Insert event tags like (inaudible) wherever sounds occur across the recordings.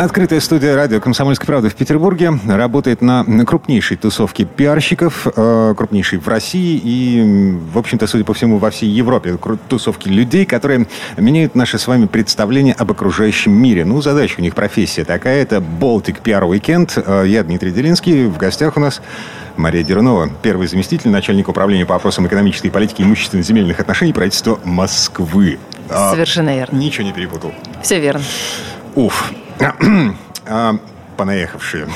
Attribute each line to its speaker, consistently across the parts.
Speaker 1: Открытая студия радио «Комсомольская правда» в Петербурге работает на крупнейшей тусовке пиарщиков, э, крупнейшей в России и, в общем-то, судя по всему, во всей Европе. Тусовки людей, которые меняют наше с вами представление об окружающем мире. Ну, задача у них, профессия такая. Это Baltic PR Weekend. Э, я Дмитрий Делинский. В гостях у нас Мария Дерунова, первый заместитель начальника управления по вопросам экономической политики и имущественно-земельных отношений правительства Москвы.
Speaker 2: А, Совершенно верно.
Speaker 1: Ничего не перепутал.
Speaker 2: Все верно.
Speaker 1: Уф. А, понаехавшие.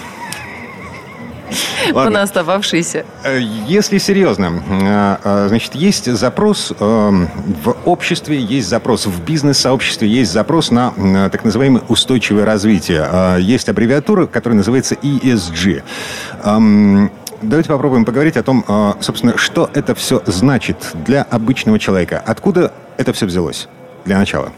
Speaker 2: Понаостававшиеся.
Speaker 1: Э, если серьезно, а, а, значит, есть запрос эм, в обществе, есть запрос в бизнес-сообществе, есть запрос на так называемое устойчивое развитие. Есть аббревиатура, которая называется ESG. Эм, давайте попробуем поговорить о том, собственно, что это все значит для обычного человека. Откуда это все взялось для начала?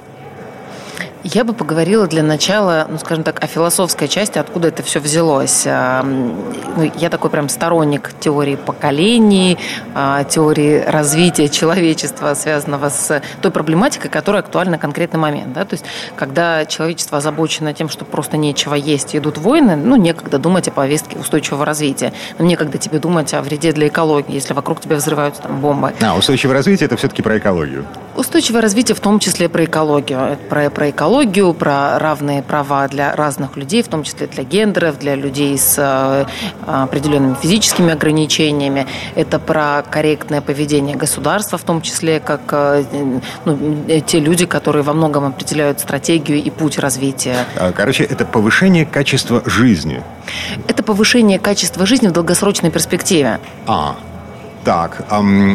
Speaker 2: Я бы поговорила для начала, ну, скажем так, о философской части, откуда это все взялось. А, ну, я такой прям сторонник теории поколений, а, теории развития человечества, связанного с той проблематикой, которая актуальна в конкретный момент. Да? То есть, когда человечество озабочено тем, что просто нечего есть, идут войны, ну, некогда думать о повестке устойчивого развития. Но некогда тебе думать о вреде для экологии, если вокруг тебя взрываются там бомбы.
Speaker 1: А, устойчивое развитие – это все-таки про экологию?
Speaker 2: Устойчивое развитие в том числе про экологию. Про, про экологию экологию, про равные права для разных людей, в том числе для гендеров, для людей с э, определенными физическими ограничениями. Это про корректное поведение государства, в том числе как э, ну, те люди, которые во многом определяют стратегию и путь развития.
Speaker 1: А, короче, это повышение качества жизни.
Speaker 2: Это повышение качества жизни в долгосрочной перспективе.
Speaker 1: А, так,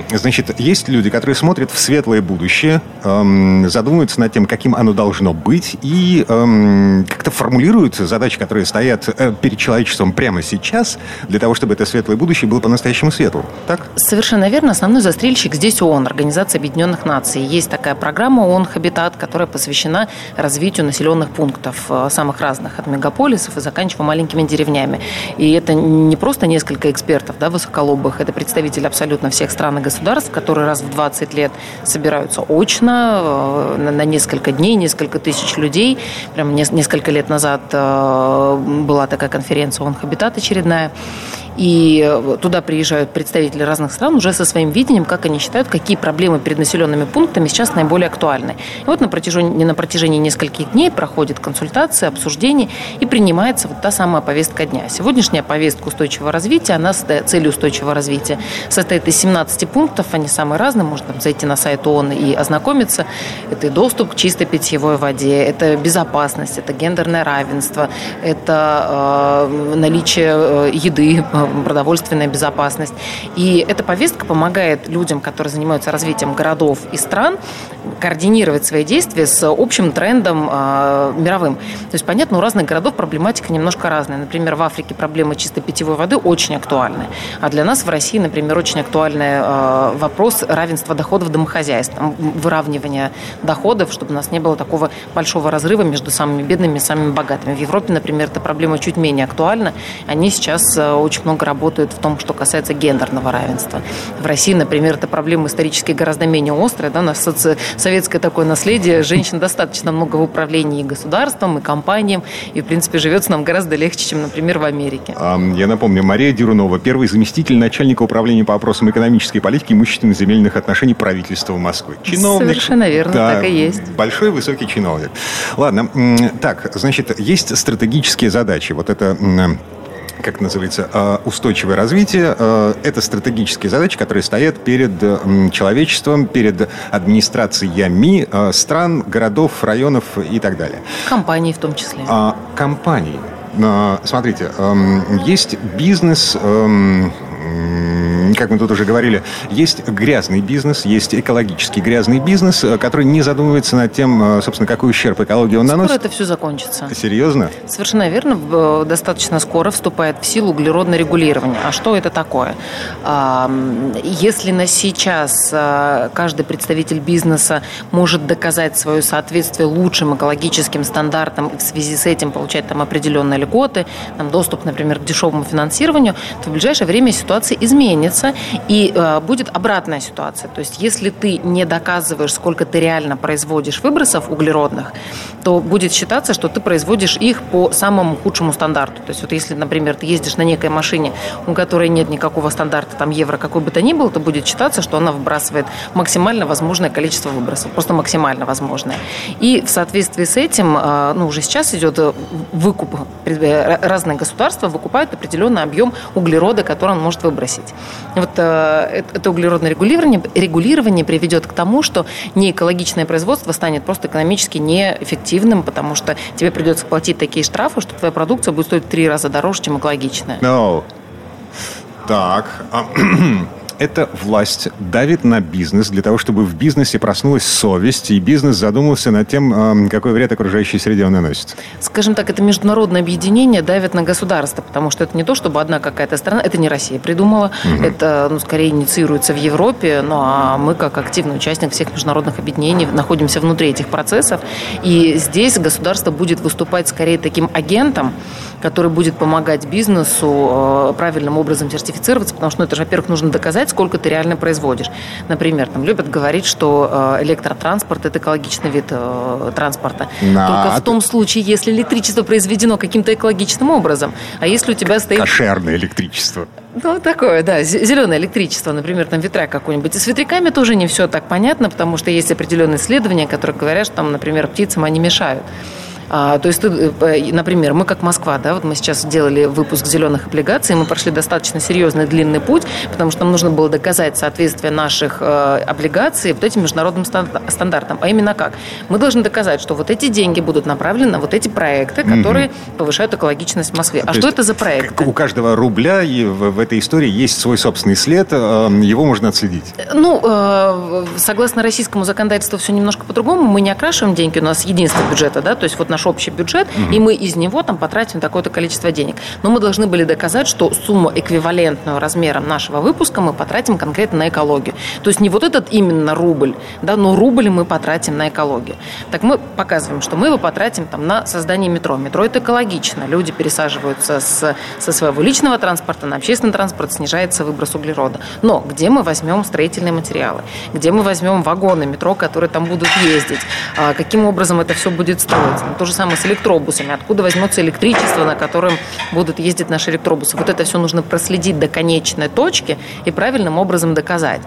Speaker 1: значит, есть люди, которые смотрят в светлое будущее, задумываются над тем, каким оно должно быть, и как-то формулируют задачи, которые стоят э, перед человечеством прямо сейчас, для того, чтобы это светлое будущее было по-настоящему светлым. Так?
Speaker 2: Совершенно верно. Основной застрельщик здесь ООН, Организация Объединенных Наций. Есть такая программа ООН «Хабитат», которая посвящена развитию населенных пунктов, э, самых разных, от мегаполисов и заканчивая маленькими деревнями. И это не просто несколько экспертов, да, высоколобых, это представители абсолютно абсолютно всех стран и государств, которые раз в 20 лет собираются очно э, на несколько дней, несколько тысяч людей. Прямо несколько лет назад э, была такая конференция «Он Хабитат» очередная. И э, туда приезжают представители разных стран уже со своим видением, как они считают, какие проблемы перед населенными пунктами сейчас наиболее актуальны. И вот на протяжении, на протяжении нескольких дней проходит консультация, обсуждение и принимается вот та самая повестка дня. Сегодняшняя повестка устойчивого развития, она цель устойчивого развития состоит из 17 пунктов, они самые разные, можно зайти на сайт ООН и ознакомиться. Это и доступ к чистой питьевой воде, это безопасность, это гендерное равенство, это э, наличие э, еды, продовольственная безопасность. И эта повестка помогает людям, которые занимаются развитием городов и стран, координировать свои действия с общим трендом э, мировым. То есть, понятно, у разных городов проблематика немножко разная. Например, в Африке проблема чистой питьевой воды очень актуальны. А для нас в России, например, очень актуальный э, вопрос равенства доходов домохозяйств, выравнивания доходов, чтобы у нас не было такого большого разрыва между самыми бедными и самыми богатыми. В Европе, например, эта проблема чуть менее актуальна. Они сейчас э, очень много работают в том, что касается гендерного равенства. В России, например, эта проблема исторически гораздо менее острая. Да? У нас соци... советское такое наследие. Женщин достаточно много в управлении и государством, и компаниям. И, в принципе, живется нам гораздо легче, чем, например, в Америке.
Speaker 1: Я напомню, Мария Дюрунова, первый заместитель начальника управления по вопросам экономической политики и имущественно-земельных отношений правительства Москвы.
Speaker 2: Чиновник. Совершенно верно, да, так и есть.
Speaker 1: Большой высокий чиновник. Ладно, так, значит, есть стратегические задачи. Вот это как называется, э, устойчивое развитие. Э, это стратегические задачи, которые стоят перед человечеством, перед администрациями э, стран, городов, районов и так далее.
Speaker 2: Компаний в том числе.
Speaker 1: А, компаний. Смотрите, есть бизнес как мы тут уже говорили, есть грязный бизнес, есть экологический грязный бизнес, э, который не задумывается над тем, э, собственно, какой ущерб экологии он наносит.
Speaker 2: Скоро это все закончится.
Speaker 1: Серьезно?
Speaker 2: Совершенно верно. Достаточно скоро вступает в силу углеродное регулирование. А что это такое? Если на сейчас каждый представитель бизнеса может доказать свое соответствие лучшим экологическим стандартам и в связи с этим получать там определенные льготы, там, доступ, например, к дешевому финансированию, то в ближайшее время ситуация изменится и э, будет обратная ситуация. То есть если ты не доказываешь, сколько ты реально производишь выбросов углеродных, то будет считаться, что ты производишь их по самому худшему стандарту. То есть вот если, например, ты ездишь на некой машине, у которой нет никакого стандарта, там евро какой бы то ни был, то будет считаться, что она выбрасывает максимально возможное количество выбросов, просто максимально возможное. И в соответствии с этим, э, ну, уже сейчас идет э, выкуп, разные государства выкупают определенный объем углерода, который он может выбросить. Вот э, это углеродное регулирование, регулирование приведет к тому, что неэкологичное производство станет просто экономически неэффективным, потому что тебе придется платить такие штрафы, что твоя продукция будет стоить в три раза дороже, чем экологичная.
Speaker 1: No. Так. Эта власть давит на бизнес для того, чтобы в бизнесе проснулась совесть, и бизнес задумался над тем, какой вред окружающей среде он наносит?
Speaker 2: Скажем так, это международное объединение давит на государство, потому что это не то, чтобы одна какая-то страна, это не Россия придумала, угу. это, ну, скорее инициируется в Европе, ну, а мы, как активный участник всех международных объединений, находимся внутри этих процессов, и здесь государство будет выступать скорее таким агентом, который будет помогать бизнесу э, правильным образом сертифицироваться, потому что, ну, это же, во-первых, нужно доказать, сколько ты реально производишь. Например, там любят говорить, что э, электротранспорт – это экологичный вид э, транспорта. На... Только в том случае, если электричество произведено каким-то экологичным образом. А если у тебя стоит...
Speaker 1: Кошерное электричество.
Speaker 2: Ну, такое, да, зеленое электричество, например, там ветряк какой-нибудь. И с ветряками тоже не все так понятно, потому что есть определенные исследования, которые говорят, что там, например, птицам они мешают. А, то есть, ты, э, например, мы как Москва, да, вот мы сейчас сделали выпуск зеленых облигаций, мы прошли достаточно серьезный длинный путь, потому что нам нужно было доказать соответствие наших э, облигаций вот этим международным стандартам. А именно как? Мы должны доказать, что вот эти деньги будут направлены на вот эти проекты, которые угу. повышают экологичность в Москве. А, а что это за проекты?
Speaker 1: У каждого рубля в, в этой истории есть свой собственный след, э, его можно отследить.
Speaker 2: Ну, согласно российскому законодательству все немножко по-другому. Мы не окрашиваем деньги, у нас единство бюджета, да, то есть вот наш наш общий бюджет, угу. и мы из него там потратим такое-то количество денег. Но мы должны были доказать, что сумму эквивалентную размером нашего выпуска мы потратим конкретно на экологию. То есть не вот этот именно рубль, да, но рубль мы потратим на экологию. Так мы показываем, что мы его потратим там на создание метро. Метро это экологично. Люди пересаживаются с, со своего личного транспорта на общественный транспорт, снижается выброс углерода. Но где мы возьмем строительные материалы? Где мы возьмем вагоны метро, которые там будут ездить? А каким образом это все будет строиться? Ну, то же самое с электробусами. Откуда возьмется электричество, на котором будут ездить наши электробусы? Вот это все нужно проследить до конечной точки и правильным образом доказать.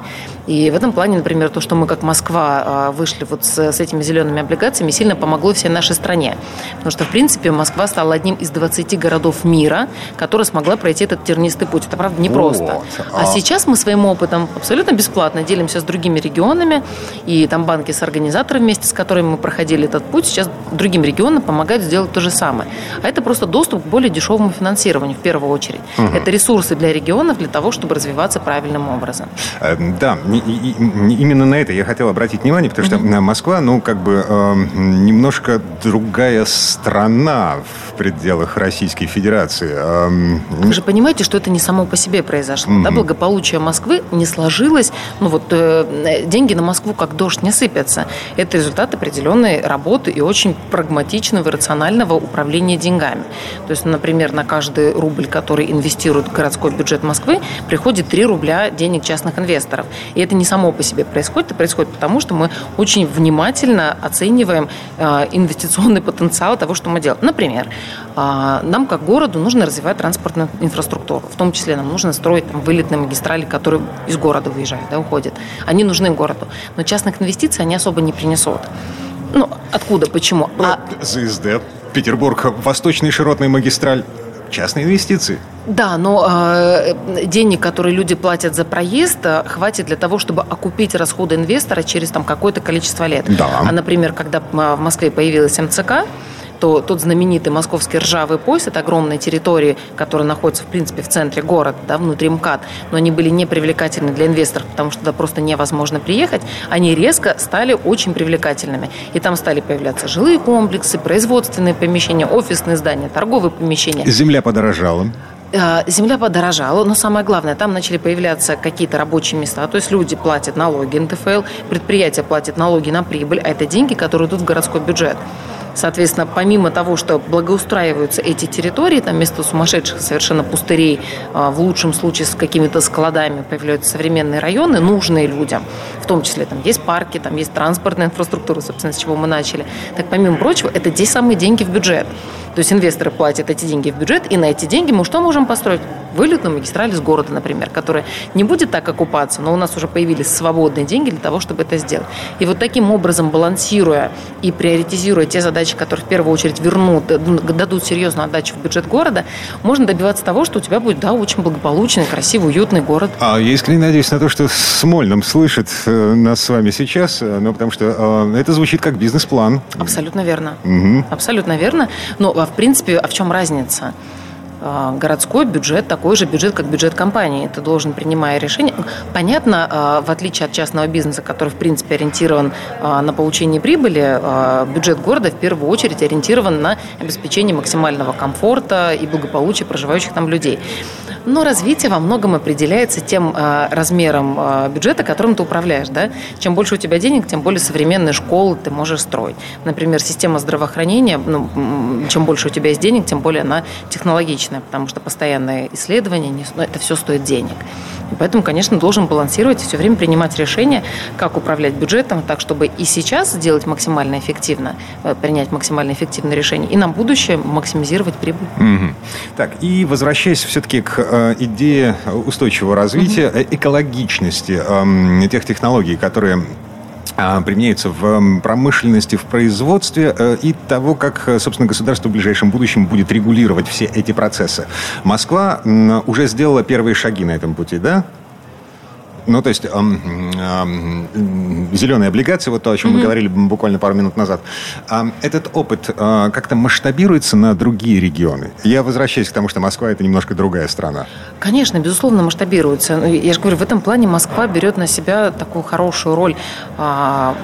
Speaker 2: И в этом плане, например, то, что мы как Москва а, вышли вот с, с этими зелеными облигациями, сильно помогло всей нашей стране. Потому что, в принципе, Москва стала одним из 20 городов мира, которая смогла пройти этот тернистый путь. Это, правда, непросто. Вот. А... а сейчас мы своим опытом абсолютно бесплатно делимся с другими регионами, и там банки с организаторами вместе с которыми мы проходили этот путь, сейчас другим регионам регионы помогают сделать то же самое. А это просто доступ к более дешевому финансированию в первую очередь. Угу. Это ресурсы для регионов для того, чтобы развиваться правильным образом.
Speaker 1: Э, да, именно на это я хотел обратить внимание, потому что угу. Москва, ну, как бы э, немножко другая страна в пределах Российской Федерации.
Speaker 2: Эм, Вы же понимаете, что это не само по себе произошло. Угу. Да, благополучие Москвы не сложилось. Ну вот э, деньги на Москву как дождь не сыпятся. Это результат определенной работы и очень прагматичной логичного и рационального управления деньгами. То есть, например, на каждый рубль, который инвестирует городской бюджет Москвы, приходит 3 рубля денег частных инвесторов. И это не само по себе происходит, это происходит потому, что мы очень внимательно оцениваем э, инвестиционный потенциал того, что мы делаем. Например, э, нам как городу нужно развивать транспортную инфраструктуру. В том числе нам нужно строить там, вылетные магистрали, которые из города выезжают, да, уходят. Они нужны городу. Но частных инвестиций они особо не принесут. Ну, откуда, почему?
Speaker 1: А... ЗСД, Петербург, Восточный широтный магистраль. Частные инвестиции.
Speaker 2: Да, но э, денег, которые люди платят за проезд, э, хватит для того, чтобы окупить расходы инвестора через там какое-то количество лет.
Speaker 1: Да.
Speaker 2: А, например, когда в Москве появилась МЦК, что тот знаменитый московский ржавый пояс, это огромные территории, которые находятся, в принципе, в центре города, да, внутри МКАД, но они были не привлекательны для инвесторов, потому что туда просто невозможно приехать, они резко стали очень привлекательными. И там стали появляться жилые комплексы, производственные помещения, офисные здания, торговые помещения.
Speaker 1: Земля подорожала.
Speaker 2: Э, земля подорожала, но самое главное, там начали появляться какие-то рабочие места, то есть люди платят налоги НТФЛ, предприятия платят налоги на прибыль, а это деньги, которые идут в городской бюджет. Соответственно, помимо того, что благоустраиваются эти территории, там вместо сумасшедших совершенно пустырей, а, в лучшем случае с какими-то складами появляются современные районы, нужные людям. В том числе там есть парки, там есть транспортная инфраструктура, собственно, с чего мы начали. Так, помимо прочего, это те самые деньги в бюджет. То есть инвесторы платят эти деньги в бюджет, и на эти деньги мы что можем построить? Вылетную магистраль из города, например, которая не будет так окупаться, но у нас уже появились свободные деньги для того, чтобы это сделать. И вот таким образом, балансируя и приоритизируя те задачи, которые в первую очередь вернут, дадут серьезную отдачу в бюджет города, можно добиваться того, что у тебя будет, да, очень благополучный, красивый, уютный город.
Speaker 1: А я искренне надеюсь на то, что Смольным слышит э, нас с вами сейчас, э, ну, потому что э, это звучит как бизнес-план.
Speaker 2: Абсолютно верно. Угу. Абсолютно верно. Но в принципе, а в чем разница? А, городской бюджет такой же бюджет, как бюджет компании. Ты должен, принимая решение... Понятно, а, в отличие от частного бизнеса, который, в принципе, ориентирован а, на получение прибыли, бюджет города в первую очередь ориентирован на обеспечение максимального комфорта и благополучия проживающих там людей. Но развитие во многом определяется тем размером бюджета, которым ты управляешь. Да? Чем больше у тебя денег, тем более современные школы ты можешь строить. Например, система здравоохранения, ну, чем больше у тебя есть денег, тем более она технологична сложная, потому что постоянное исследование, ну, это все стоит денег. И поэтому, конечно, должен балансировать и все время принимать решения, как управлять бюджетом, так, чтобы и сейчас сделать максимально эффективно, э, принять максимально эффективное решение, и на будущее максимизировать прибыль.
Speaker 1: Угу. Так, и возвращаясь все-таки к э, идее устойчивого развития, угу. экологичности э, тех технологий, которые а, применяются в промышленности, в производстве э, и того, как, э, собственно, государство в ближайшем будущем будет регулировать все эти процессы. Москва уже сделала первые шаги на этом пути, да? Ну, то есть зеленые облигации, вот то, о чем mm-hmm. мы говорили буквально пару минут назад, этот опыт э, как-то масштабируется на другие регионы. Я возвращаюсь к тому, что Москва это немножко другая страна.
Speaker 2: Конечно, безусловно, масштабируется. Ну, я же говорю, в этом плане Москва берет на себя такую хорошую роль э,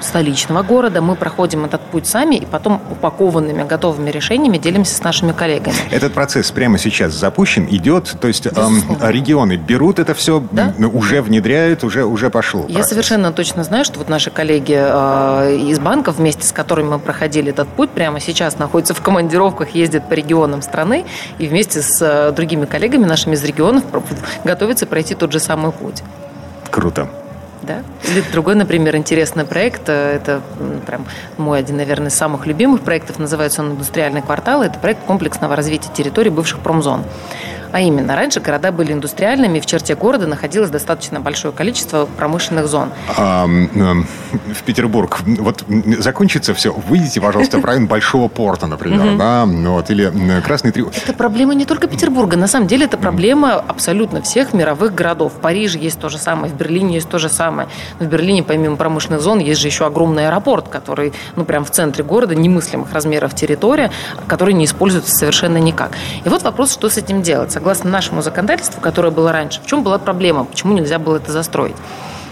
Speaker 2: столичного города. Мы проходим этот путь сами и потом упакованными, готовыми решениями делимся с нашими коллегами.
Speaker 1: Этот процесс прямо сейчас запущен, идет, то есть эм, регионы берут это все, да? уже внедряют, уже, уже пошло.
Speaker 2: Я совершенно точно знаю, что вот наши коллеги э, из банков, вместе с которыми мы проходили этот путь, прямо сейчас находятся в командировках, ездят по регионам страны и вместе с э, другими коллегами нашими из регионов готовятся пройти тот же самый путь.
Speaker 1: Круто
Speaker 2: да. Или другой, например, интересный проект, э, это прям мой один, наверное, из самых любимых проектов, называется он «Индустриальный квартал», это проект комплексного развития территорий бывших промзон. А именно, раньше города были индустриальными, в черте города находилось достаточно большое количество промышленных зон. А,
Speaker 1: в Петербург, вот закончится все, выйдите, пожалуйста, в район Большого порта, например, да, вот, или Красный Триумф.
Speaker 2: Это проблема не только Петербурга, на самом деле это проблема абсолютно всех мировых городов. В Париже есть то же самое, в Берлине есть то же самое. в Берлине, помимо промышленных зон, есть же еще огромный аэропорт, который, ну, прям в центре города, немыслимых размеров территория, который не используется совершенно никак. И вот вопрос, что с этим делать согласно нашему законодательству, которое было раньше, в чем была проблема, почему нельзя было это застроить?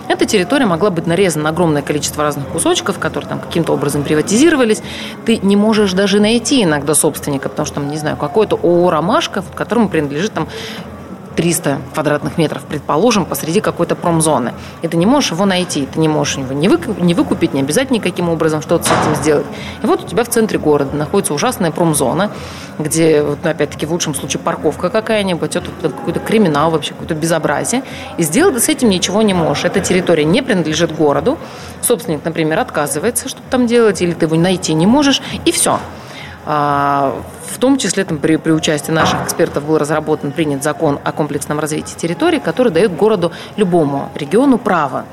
Speaker 2: Эта территория могла быть нарезана на огромное количество разных кусочков, которые там каким-то образом приватизировались. Ты не можешь даже найти иногда собственника, потому что, там, не знаю, какой-то ООО «Ромашка», которому принадлежит там 300 квадратных метров, предположим, посреди какой-то промзоны. И ты не можешь его найти, ты не можешь его не, выкупить, не выкупить, не обязательно никаким образом что-то с этим сделать. И вот у тебя в центре города находится ужасная промзона, где, вот, ну, опять-таки, в лучшем случае парковка какая-нибудь, это какой-то криминал вообще, какое-то безобразие. И сделать ты с этим ничего не можешь. Эта территория не принадлежит городу. Собственник, например, отказывается что-то там делать, или ты его найти не можешь, и все. А, в том числе там, при, при участии наших экспертов был разработан, принят закон о комплексном развитии территории, который дает городу, любому региону право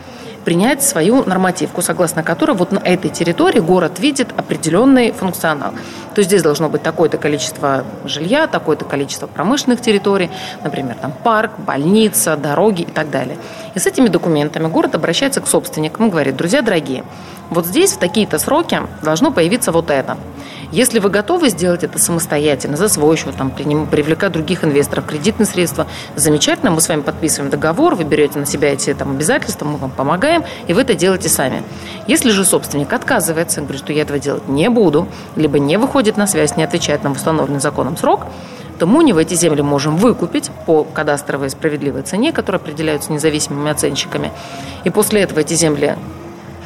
Speaker 2: принять свою нормативку, согласно которой вот на этой территории город видит определенный функционал. То есть здесь должно быть такое-то количество жилья, такое-то количество промышленных территорий, например, там парк, больница, дороги и так далее. И с этими документами город обращается к собственникам и говорит, друзья дорогие, вот здесь в такие-то сроки должно появиться вот это. Если вы готовы сделать это самостоятельно, за свой счет, там, привлекать других инвесторов, кредитные средства, замечательно, мы с вами подписываем договор, вы берете на себя эти там, обязательства, мы вам помогаем, и вы это делаете сами. Если же собственник отказывается, говорит, что я этого делать не буду, либо не выходит на связь, не отвечает нам установленный законом срок, то мы у него эти земли можем выкупить по кадастровой справедливой цене, которая определяются независимыми оценщиками. И после этого эти земли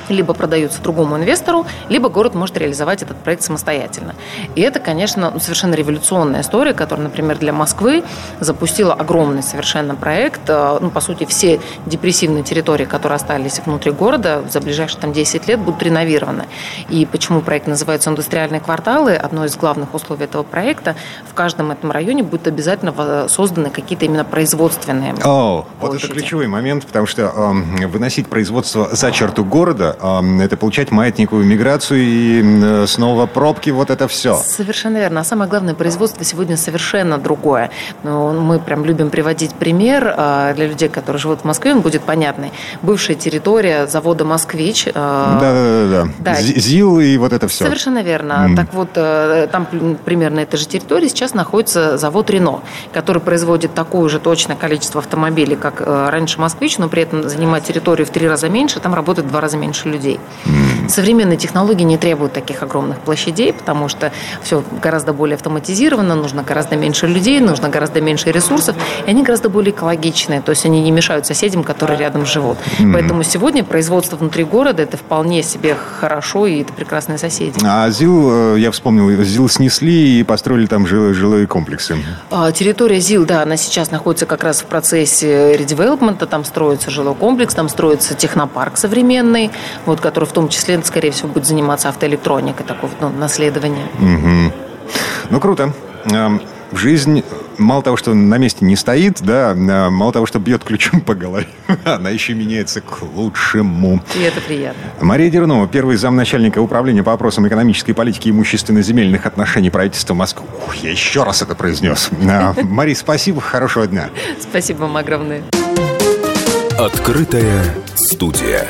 Speaker 2: либо продаются другому инвестору, либо город может реализовать этот проект самостоятельно. И это, конечно, ну, совершенно революционная история, которая, например, для Москвы запустила огромный совершенно проект. Э, ну, по сути, все депрессивные территории, которые остались внутри города, за ближайшие там, 10 лет будут реновированы. И почему проект называется «Индустриальные кварталы», одно из главных условий этого проекта, в каждом этом районе будут обязательно созданы какие-то именно производственные
Speaker 1: О, вот это ключевой момент, потому что э, выносить производство за черту города это получать маятниковую миграцию и э, снова пробки, вот это все.
Speaker 2: Совершенно верно. А самое главное, производство сегодня совершенно другое. Ну, мы прям любим приводить пример а, для людей, которые живут в Москве, он будет понятный. Бывшая территория завода «Москвич».
Speaker 1: Да-да-да. да. ЗИЛ и вот это все.
Speaker 2: Совершенно верно. Mm. Так вот, э, там примерно этой же территории сейчас находится завод «Рено», который производит такое же точное количество автомобилей, как э, раньше «Москвич», но при этом занимает территорию в три раза меньше, там работает в два раза меньше людей. Mm. Современные технологии не требуют таких огромных площадей, потому что все гораздо более автоматизировано, нужно гораздо меньше людей, нужно гораздо меньше ресурсов, и они гораздо более экологичные, то есть они не мешают соседям, которые рядом живут. Mm. Поэтому сегодня производство внутри города это вполне себе хорошо, и это прекрасные соседи.
Speaker 1: А ЗИЛ, э, я вспомнил, ЗИЛ снесли и построили там жилые комплексы.
Speaker 2: А, территория ЗИЛ, да, она сейчас находится как раз в процессе редевелопмента, там строится жилой комплекс, там строится технопарк современный, вот, который в том числе, скорее всего, будет заниматься автоэлектроникой, такое ну, наследование.
Speaker 1: Угу. Ну, круто. Эм, жизнь мало того, что на месте не стоит, да, а мало того, что бьет ключом по голове, (laughs) она еще меняется к лучшему.
Speaker 2: И это приятно.
Speaker 1: Мария Дернова, первый замначальника управления по вопросам экономической политики и имущественно-земельных отношений правительства Москвы. Ух, я еще раз это произнес. А, Мария, спасибо, хорошего дня.
Speaker 2: Спасибо вам огромное.
Speaker 3: Открытая студия.